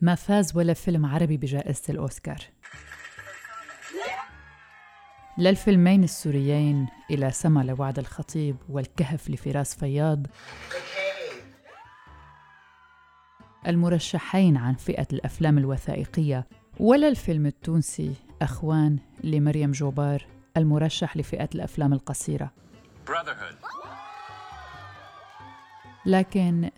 ما فاز ولا فيلم عربي بجائزة الأوسكار. للفيلمين السوريين إلى سما لوعد الخطيب والكهف لفراس فياض. المرشحين عن فئة الأفلام الوثائقية ولا الفيلم التونسي أخوان لمريم جوبار المرشح لفئة الأفلام القصيرة. لكن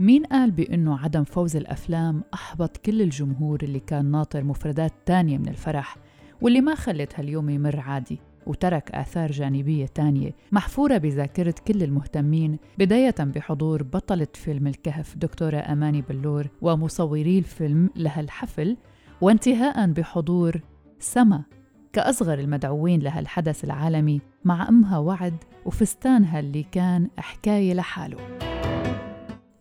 مين قال بأنه عدم فوز الأفلام أحبط كل الجمهور اللي كان ناطر مفردات تانية من الفرح واللي ما خلت هاليوم يمر عادي وترك آثار جانبية تانية محفورة بذاكرة كل المهتمين بداية بحضور بطلة فيلم الكهف دكتورة أماني بلور ومصوري الفيلم لها الحفل وانتهاء بحضور سما كأصغر المدعوين لها الحدث العالمي مع أمها وعد وفستانها اللي كان حكاية لحاله.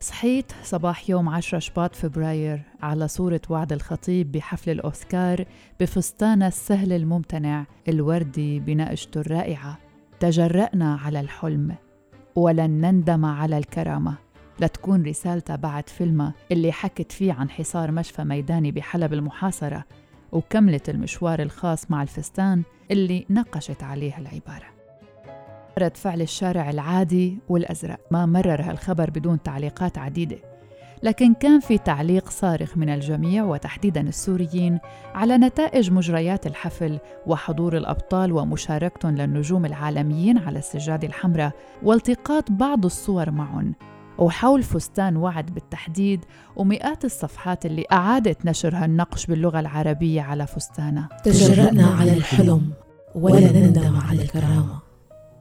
صحيت صباح يوم 10 شباط فبراير على صورة وعد الخطيب بحفل الأوسكار بفستانة السهل الممتنع الوردي بنقشته الرائعة. تجرأنا على الحلم ولن نندم على الكرامة. لتكون رسالتها بعد فيلمها اللي حكت فيه عن حصار مشفى ميداني بحلب المحاصرة وكملت المشوار الخاص مع الفستان اللي نقشت عليه العبارة. رد فعل الشارع العادي والأزرق. ما مرر هالخبر بدون تعليقات عديدة. لكن كان في تعليق صارخ من الجميع وتحديدا السوريين على نتائج مجريات الحفل وحضور الأبطال ومشاركتهم للنجوم العالميين على السجاده الحمراء والتقاط بعض الصور معهم وحول فستان وعد بالتحديد ومئات الصفحات اللي أعادت نشرها النقش باللغة العربية على فستانها تجرأنا على الحلم ولا نندم على الكرامة.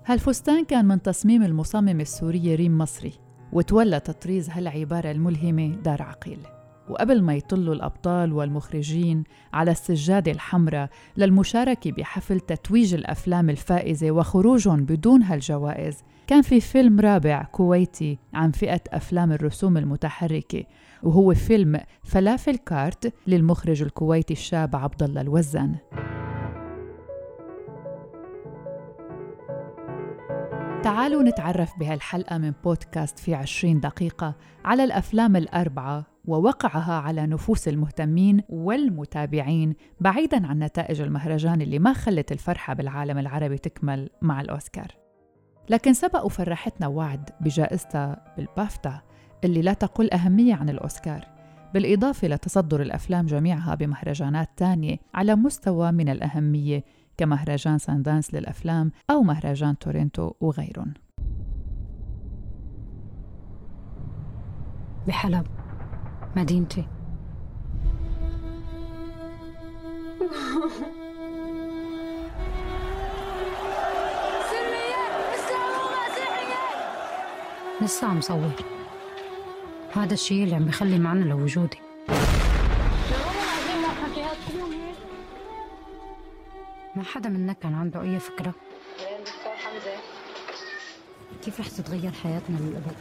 هالفستان كان من تصميم المصمم السوري ريم مصري وتولى تطريز هالعبارة الملهمة دار عقيل. وقبل ما يطلوا الأبطال والمخرجين على السجادة الحمراء للمشاركة بحفل تتويج الأفلام الفائزة وخروجهم بدون هالجوائز كان في فيلم رابع كويتي عن فئة أفلام الرسوم المتحركة وهو فيلم فلافل كارت للمخرج الكويتي الشاب عبد الله الوزان. تعالوا نتعرف بهالحلقة من بودكاست في عشرين دقيقة على الأفلام الأربعة ووقعها على نفوس المهتمين والمتابعين بعيداً عن نتائج المهرجان اللي ما خلت الفرحة بالعالم العربي تكمل مع الأوسكار. لكن سبق وفرحتنا وعد بجائزتها بالبافتا اللي لا تقل أهمية عن الأوسكار بالإضافة لتصدر الأفلام جميعها بمهرجانات تانية على مستوى من الأهمية كمهرجان ساندانس للأفلام أو مهرجان تورنتو وغيرهم. بحلب. مدينتي. لسه عم صور. هذا الشيء اللي عم بخلي معنا لوجودي. ما حدا منا كان عنده أي فكرة؟ كيف رح تتغير حياتنا للأبد؟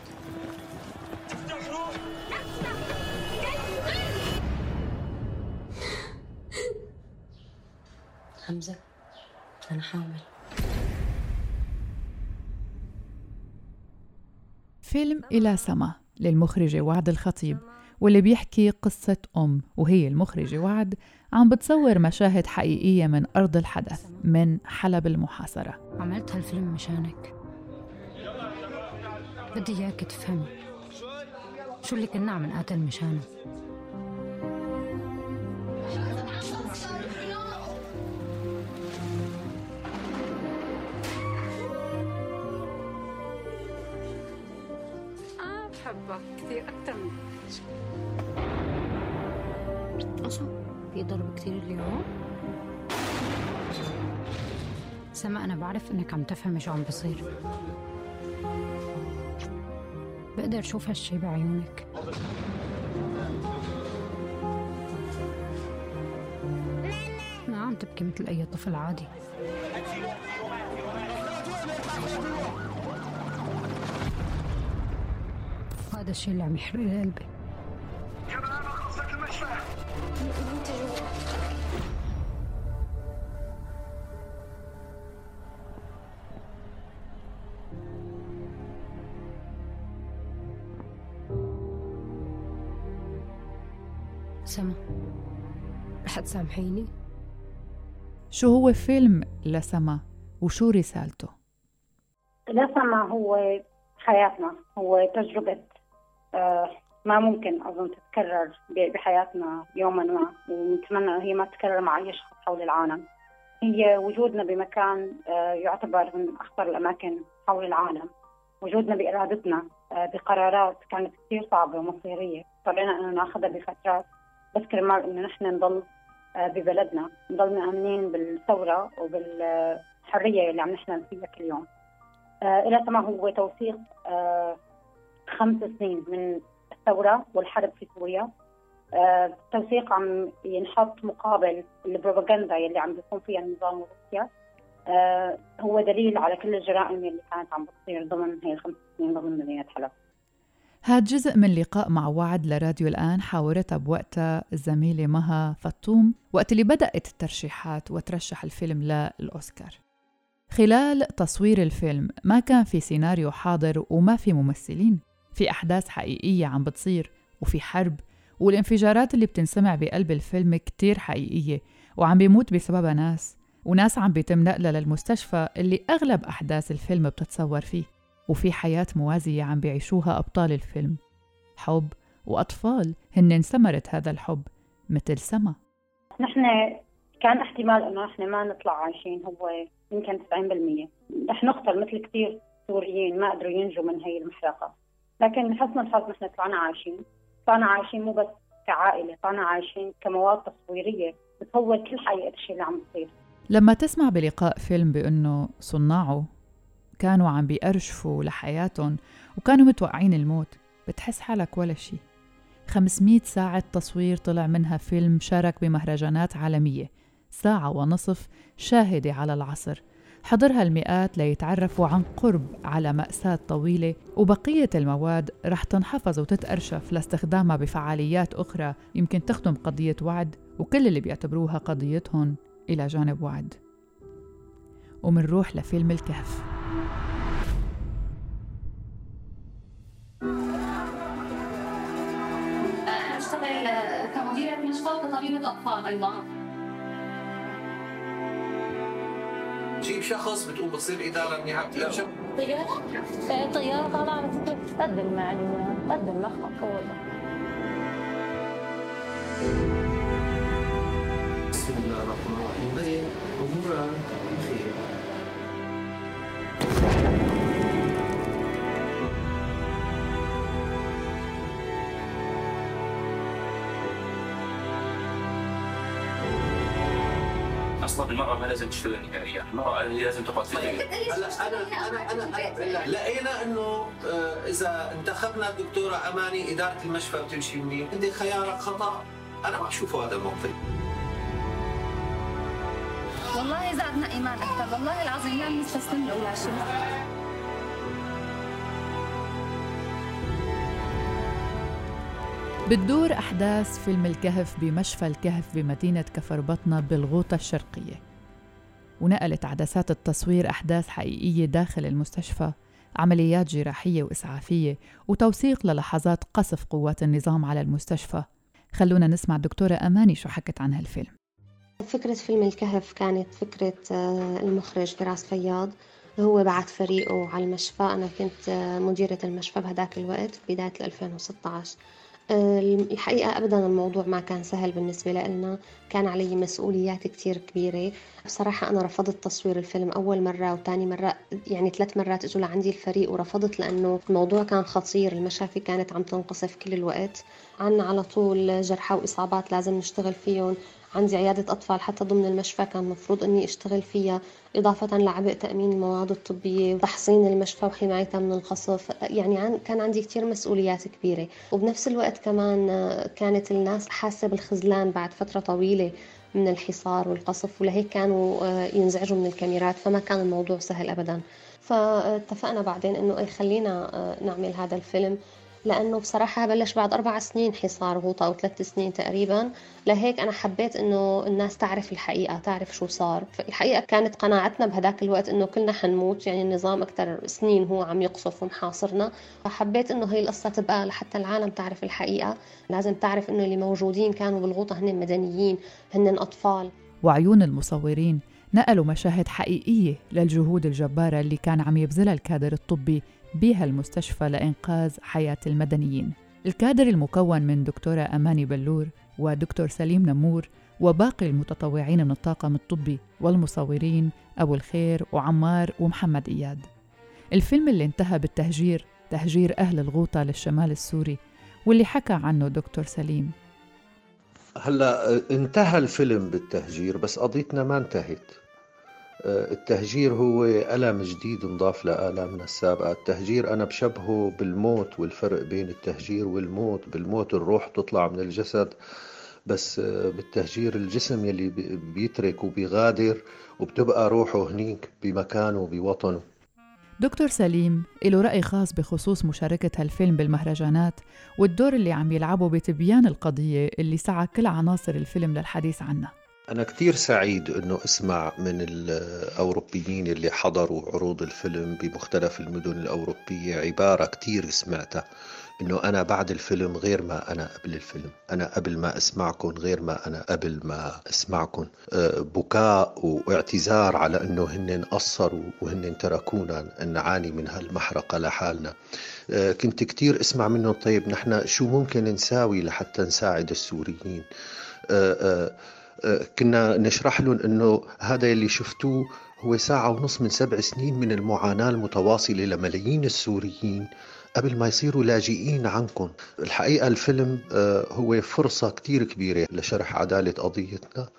حمزة أنا حامل. فيلم إلى سما للمخرجة وعد الخطيب. واللي بيحكي قصة أم وهي المخرجة وعد عم بتصور مشاهد حقيقية من أرض الحدث من حلب المحاصرة. عملت هالفيلم مشانك. بدي إياك تفهمي شو اللي كنا عم نقاتل مشانه. أنا بحبك كثير أكثر من في ضرب كثير اليوم؟ سما أنا بعرف إنك عم تفهمي شو عم بصير. بقدر أشوف هالشي بعيونك. ما عم تبكي مثل أي طفل عادي. هذا الشيء اللي عم يحرق لي قلبي. سما رح تسامحيني؟ شو هو فيلم لسما وشو رسالته؟ لسما هو حياتنا هو تجربة آه، ما ممكن أظن تتكرر بحياتنا يوما ما. ونتمنى هي ما تتكرر مع أي شخص حول العالم. هي وجودنا بمكان آه، يعتبر من أخطر الأماكن حول العالم. وجودنا بإرادتنا آه، بقرارات كانت كثير صعبة ومصيرية. اضطرينا أنه ناخذها بفترات. بس كرمال إنه نحن نضل آه، ببلدنا. نضل مآمنين بالثورة وبالحرية اللي عم نحلم فيها كل يوم. إلى سما هو توثيق خمس سنين من الثورة والحرب في سوريا التوثيق عم ينحط مقابل البروباغندا اللي عم بيقوم فيها النظام وروسيا. آه، هو دليل على كل الجرائم اللي كانت عم بتصير ضمن هي الخمس سنين ضمن مدينة حلب. هاد جزء من لقاء مع وعد لراديو الآن حاورتها بوقتها الزميلة مها فطوم وقت اللي بدأت الترشيحات وترشح الفيلم للأوسكار. خلال تصوير الفيلم ما كان في سيناريو حاضر وما في ممثلين. في أحداث حقيقية عم بتصير وفي حرب والانفجارات اللي بتنسمع بقلب الفيلم كتير حقيقية وعم بيموت بسببها ناس وناس عم بيتم نقلها للمستشفى اللي أغلب أحداث الفيلم بتتصور فيه وفي حياة موازية عم بيعيشوها أبطال الفيلم. حب وأطفال هن ثمرة هذا الحب مثل سما. نحن كان احتمال إنه نحن ما نطلع عايشين هو يمكن 90% رح نقتل مثل كثير سوريين ما قدروا ينجوا من هي المحرقة. لكن لحسن الحظ نحن طلعنا عايشين. طلعنا عايشين مو بس كعائلة طلعنا عايشين كمواد تصويرية بتصور كل حقيقه الشيء اللي عم بيصير لما تسمع بلقاء فيلم بأنه صناعه كانوا عم بيأرشفوا لحياتهم وكانوا متوقعين الموت بتحس حالك ولا شيء 500 ساعة تصوير طلع منها فيلم شارك بمهرجانات عالمية. ساعة ونصف شاهدة على العصر. حضرها المئات ليتعرفوا عن قرب على مأساة طويلة وبقية المواد رح تنحفظ وتتأرشف لاستخدامها بفعاليات أخرى يمكن تخدم قضية وعد وكل اللي بيعتبروها قضيتهم إلى جانب وعد. ومنروح لفيلم الكهف. كمديرة مشفى وكطبيبة أطفال أيضا. تجيب شخص بتقوم بتصير إدارة لا طيارة؟ طيارة طالعة قدم معلومات قدم لخبط بسم الله الرحمن الرحيم. امورها أصلا المراه ما لازم تشتغل نهائيا، المراه لازم تقعد في البيت. هلا أنا أنا انا لقينا انه آه، اذا انتخبنا الدكتوره اماني اداره المشفى بتمشي منيح، انت خيارك خطا، أنا ما اشوفه هذا الموقف. والله زادنا ايمان أكثر، والله العظيم لا بنستسلم له ولا شيء. بتدور أحداث فيلم الكهف بمشفى الكهف بمدينة كفر بطنة بالغوطة الشرقية. ونقلت عدسات التصوير أحداث حقيقية داخل المستشفى عمليات جراحية وإسعافية وتوثيق للحظات قصف قوات النظام على المستشفى. خلونا نسمع الدكتورة أماني شو حكت عن هالفيلم. فكرة فيلم الكهف كانت فكرة آه، المخرج فراس فياض. هو بعت فريقه على المشفى. أنا كنت آه، مديرة المشفى بهداك الوقت بداية 2016 الحقيقة أبدا الموضوع ما كان سهل بالنسبة لنا. كان علي مسؤوليات كتير كبيرة. بصراحة أنا رفضت تصوير الفيلم أول مرة وتاني مرة يعني ثلاث مرات إجوا لعندي الفريق ورفضت لأنه الموضوع كان خطير. المشافي كانت عم تنقصف كل الوقت. عنا على طول جرحى وإصابات لازم نشتغل فيهم. عندي عيادة أطفال حتى ضمن المشفى كان مفروض إني أشتغل فيها إضافة لعبء تأمين المواد الطبية وتحصين المشفى وحمايتها من القصف يعني كان عندي كتير مسؤوليات كبيرة. وبنفس الوقت كمان كانت الناس حاسة بالخذلان بعد فترة طويلة من الحصار والقصف ولهيك كانوا ينزعجوا من الكاميرات فما كان الموضوع سهل أبدا. فاتفقنا بعدين إنه خلينا نعمل هذا الفيلم. لأنه بصراحة بلش بعد أربع سنين حصار غوطة أو ثلاث سنين تقريبا. لهيك أنا حبيت إنه الناس تعرف الحقيقة تعرف شو صار. الحقيقة كانت قناعتنا بهداك الوقت إنه كلنا حنموت يعني النظام أكثر سنين هو عم يقصف ومحاصرنا. فحبيت إنه هي القصة تبقى لحتى العالم تعرف الحقيقة. لازم تعرف إنه اللي موجودين كانوا بالغوطة هن مدنيين هن أطفال. وعيون المصورين. نقلوا مشاهد حقيقية للجهود الجبارة اللي كان عم يبذلها الكادر الطبي بها المستشفى لإنقاذ حياة المدنيين. الكادر المكون من دكتورة أماني بلور ودكتور سليم نمور وباقي المتطوعين من الطاقم الطبي والمصورين أبو الخير وعمار ومحمد إياد. الفيلم اللي انتهى بالتهجير تهجير أهل الغوطة للشمال السوري واللي حكى عنه دكتور سليم. هلا انتهى الفيلم بالتهجير بس قضيتنا ما انتهت. التهجير هو ألم جديد انضاف لآلامنا السابقة. التهجير أنا بشبهه بالموت والفرق بين التهجير والموت بالموت الروح تطلع من الجسد بس بالتهجير الجسم يلي بيترك وبيغادر وبتبقى روحه هنيك بمكانه بوطنه دكتور سليم له رأي خاص بخصوص مشاركة هالفيلم بالمهرجانات والدور اللي عم يلعبه بتبيان القضية اللي سعى كل عناصر الفيلم للحديث عنها. أنا كتير سعيد أنه أسمع من الأوروبيين اللي حضروا عروض الفيلم بمختلف المدن الأوروبية عبارة كتير سمعتها إنه أنا بعد الفيلم غير ما أنا قبل الفيلم أنا قبل ما اسمعكم غير ما أنا قبل ما اسمعكم أه، بكاء واعتذار على إنه هن قصروا وهن تركونا نعاني من هالمحرقة لحالنا. أه، كنت كتير أسمع منهم طيب نحن شو ممكن نساوي لحتى نساعد السوريين؟ أه، كنا نشرح لهم إنه هذا اللي شفتوه هو ساعة ونص من سبع سنين من المعاناة المتواصلة لملايين السوريين قبل ما يصيروا لاجئين عنكم. الحقيقة الفيلم آه، هو فرصة كتير كبيرة لشرح عدالة قضيتنا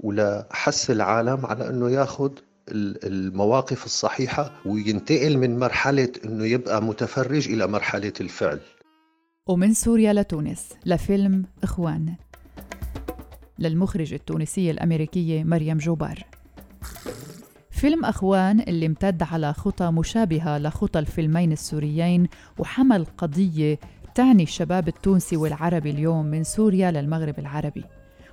ولحس العالم على أنه ياخذ المواقف الصحيحة وينتقل من مرحلة أنه يبقى متفرج إلى مرحلة الفعل. ومن سوريا لتونس لفيلم إخوان. للمخرجة التونسية الأمريكية مريم جوبار. فيلم أخوان اللي امتد على خطى مشابهة لخطى الفيلمين السوريين وحمل قضية تعني الشباب التونسي والعربي اليوم من سوريا للمغرب العربي.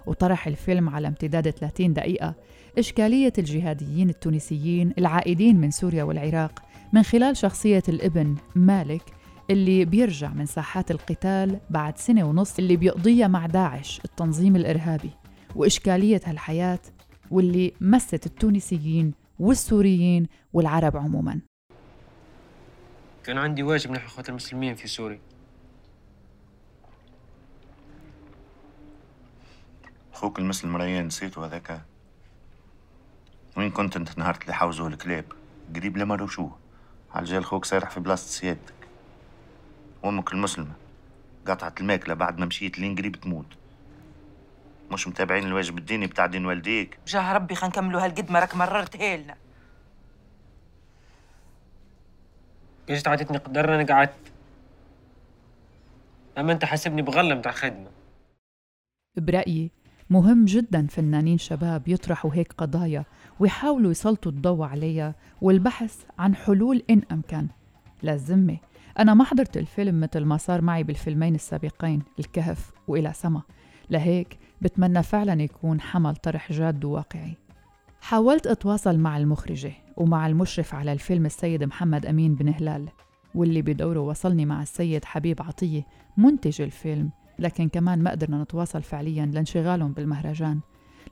وطرح الفيلم على امتداد 30 دقيقة إشكالية الجهاديين التونسيين العائدين من سوريا والعراق من خلال شخصية الابن مالك اللي بيرجع من ساحات القتال بعد سنة ونص اللي بيقضيها مع داعش التنظيم الإرهابي وإشكالية هالحياة واللي مست التونسيين والسوريين والعرب عموما. كان عندي واجب نحو اخوات المسلمين في سوريا. أخوك المسلم ريان نسيته هذاك. وين كنت أنت؟ نهار اللي حوزوه الكلاب. قريب لما روشوه. على جال خوك سارح في بلاصة سيادتك وامك المسلمة. قطعت الماكلة بعد ما مشيت لين قريب تموت. مش متابعين الواجب الديني بتاع دين والديك. جاه ربي خلينا نكملوا هالقد ما راك مررت هيلنا. إيش عطيتني قدرنا أنا قعدت أما أنت حاسبني بغله متاع خدمه برأيي مهم جدا فنانين شباب يطرحوا هيك قضايا ويحاولوا يسلطوا الضوء عليها والبحث عن حلول إن أمكن. للذمة أنا ما حضرت الفيلم مثل ما صار معي بالفيلمين السابقين الكهف وإلى سما. لهيك بتمنى فعلا يكون حمل طرح جاد وواقعي. حاولت أتواصل مع المخرجة ومع المشرف على الفيلم السيد محمد أمين بن هلال واللي بدوره وصلني مع السيد حبيب عطية منتج الفيلم. لكن كمان ما قدرنا نتواصل فعليا لانشغالهم بالمهرجان.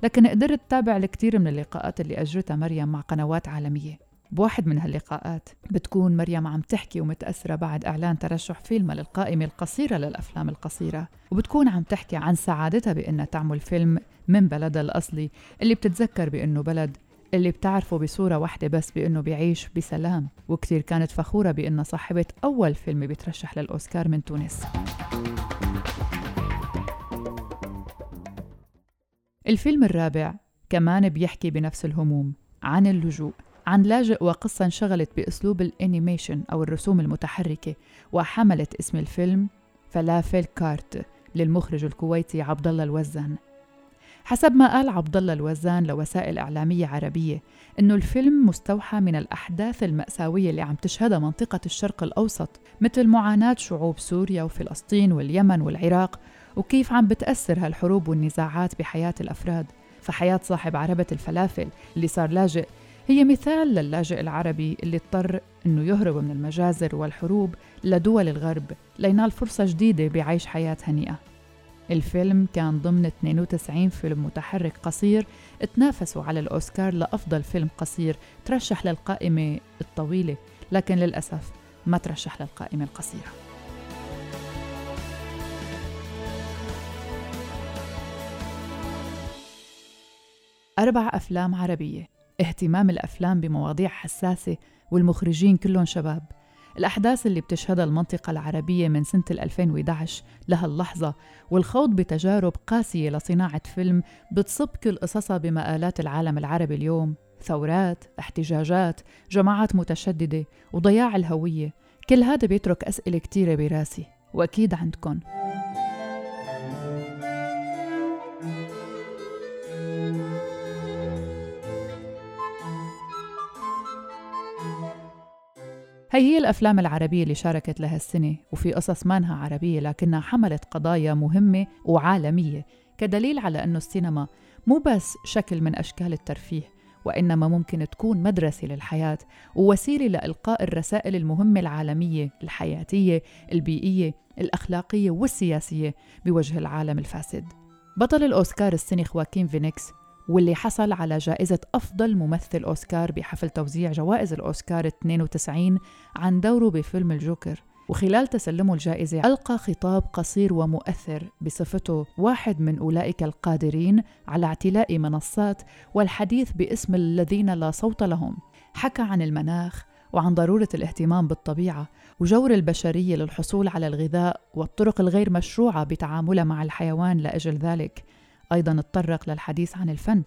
لكن قدرت تابع الكثير من اللقاءات اللي أجرتها مريم مع قنوات عالمية. بواحد من هاللقاءات. بتكون مريم عم تحكي ومتأثرة بعد إعلان ترشح فيلمها للقائمة القصيرة للأفلام القصيرة. وبتكون عم تحكي عن سعادتها بأنها تعمل فيلم من بلدها الأصلي اللي بتتذكر بأنه بلد اللي بتعرفه بصورة واحدة بس بأنه بيعيش بسلام. وكتير كانت فخورة بأنها صاحبة أول فيلم بيترشح للأوسكار من تونس. الفيلم الرابع كمان بيحكي بنفس الهموم عن اللجوء. عن لاجئ وقصة انشغلت بأسلوب ال animation أو الرسوم المتحركة وحملت اسم الفيلم فلافل cart للمخرج الكويتي عبد الله الوزان. حسب ما قال عبد الله الوزان لوسائل إعلامية عربية إنه الفيلم مستوحى من الأحداث المأساوية اللي عم تشهدها منطقة الشرق الأوسط مثل معاناة شعوب سوريا وفلسطين واليمن والعراق وكيف عم بتأثر هالحروب والنزاعات بحياة الأفراد. فحياة صاحب عربة الفلافل اللي صار لاجئ هي مثال للاجئ العربي اللي اضطر إنه يهرب من المجازر والحروب لدول الغرب لينال فرصة جديدة بعيش حياة هنيئة. الفيلم كان ضمن 92 فيلم متحرك قصير تنافسوا على الأوسكار لأفضل فيلم قصير ترشح للقائمة الطويلة لكن للأسف ما ترشح للقائمة القصيرة. أربع أفلام عربية اهتمام الأفلام بمواضيع حساسة والمخرجين كلهم شباب. الأحداث اللي بتشهدها المنطقة العربية من سنة 2011 لهاللحظة والخوض بتجارب قاسية لصناعة فيلم بتصب كل قصصها بمآلات العالم العربي اليوم. ثورات، احتجاجات، جماعات متشددة وضياع الهوية. كل هذا بيترك أسئلة كتيرة براسي وأكيد عندكن. هي هي الأفلام العربية اللي شاركت لها السنة وفي قصص مانها عربية لكنها حملت قضايا مهمة وعالمية كدليل على أنه السينما مو بس شكل من أشكال الترفيه وإنما ممكن تكون مدرسة للحياة ووسيلة لإلقاء الرسائل المهمة العالمية الحياتية البيئية الأخلاقية والسياسية بوجه العالم الفاسد. بطل الأوسكار السنة خواكين فينيكس واللي حصل على جائزة أفضل ممثل أوسكار بحفل توزيع جوائز الأوسكار 92 عن دوره بفيلم الجوكر. وخلال تسلمه الجائزة ألقى خطاب قصير ومؤثر بصفته واحد من أولئك القادرين على اعتلاء منصات والحديث باسم الذين لا صوت لهم. حكى عن المناخ وعن ضرورة الاهتمام بالطبيعة وجور البشرية للحصول على الغذاء والطرق الغير مشروعة بتعاملها مع الحيوان لأجل ذلك. أيضا تطرق للحديث عن الفن.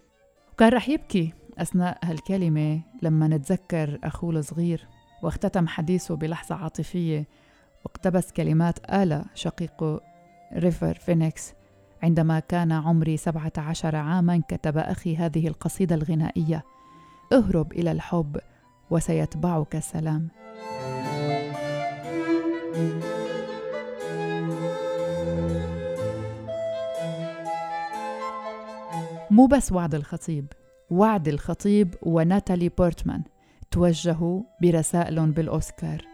وكان رح يبكي أثناء هالكلمة لما نتذكر أخوه الصغير واختتم حديثه بلحظة عاطفية واقتبس كلمات آلا شقيقه ريفر فينيكس. عندما كان عمري سبعة عشر عاما كتب أخي هذه القصيدة الغنائية اهرب إلى الحب وسيتبعك السلام. thank you مو بس وعد الخطيب وعد الخطيب وناتالي بورتمان توجهوا برسائل بالأوسكار.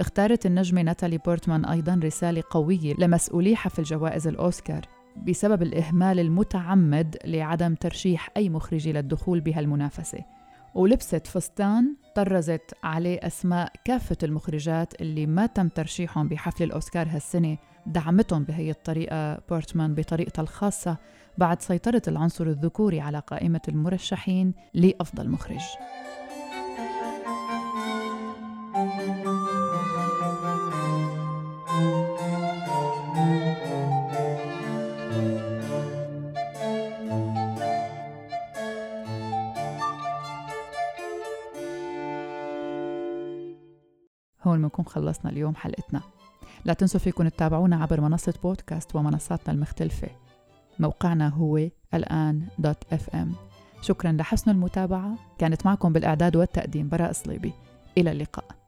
اختارت النجمة ناتالي بورتمان أيضا رسالة قوية لمسؤولي حفل جوائز الأوسكار بسبب الإهمال المتعمد لعدم ترشيح أي مخرجة للدخول بهالمنافسة. ولبست فستان طرزت عليه أسماء كافة المخرجات اللي ما تم ترشيحهم بحفل الأوسكار هالسنة دعمتهم بهي الطريقة بورتمان بطريقتها الخاصة بعد سيطرة العنصر الذكوري على قائمة المرشحين لأفضل مخرج. هون بنكون خلصنا اليوم حلقتنا. لا تنسوا فيكم تتابعونا عبر منصة بودكاست ومنصاتنا المختلفة. موقعنا هو الآن دوت إف إم. شكرا لحسن المتابعة. كانت معكم بالإعداد والتقديم براء صليبي. إلى اللقاء.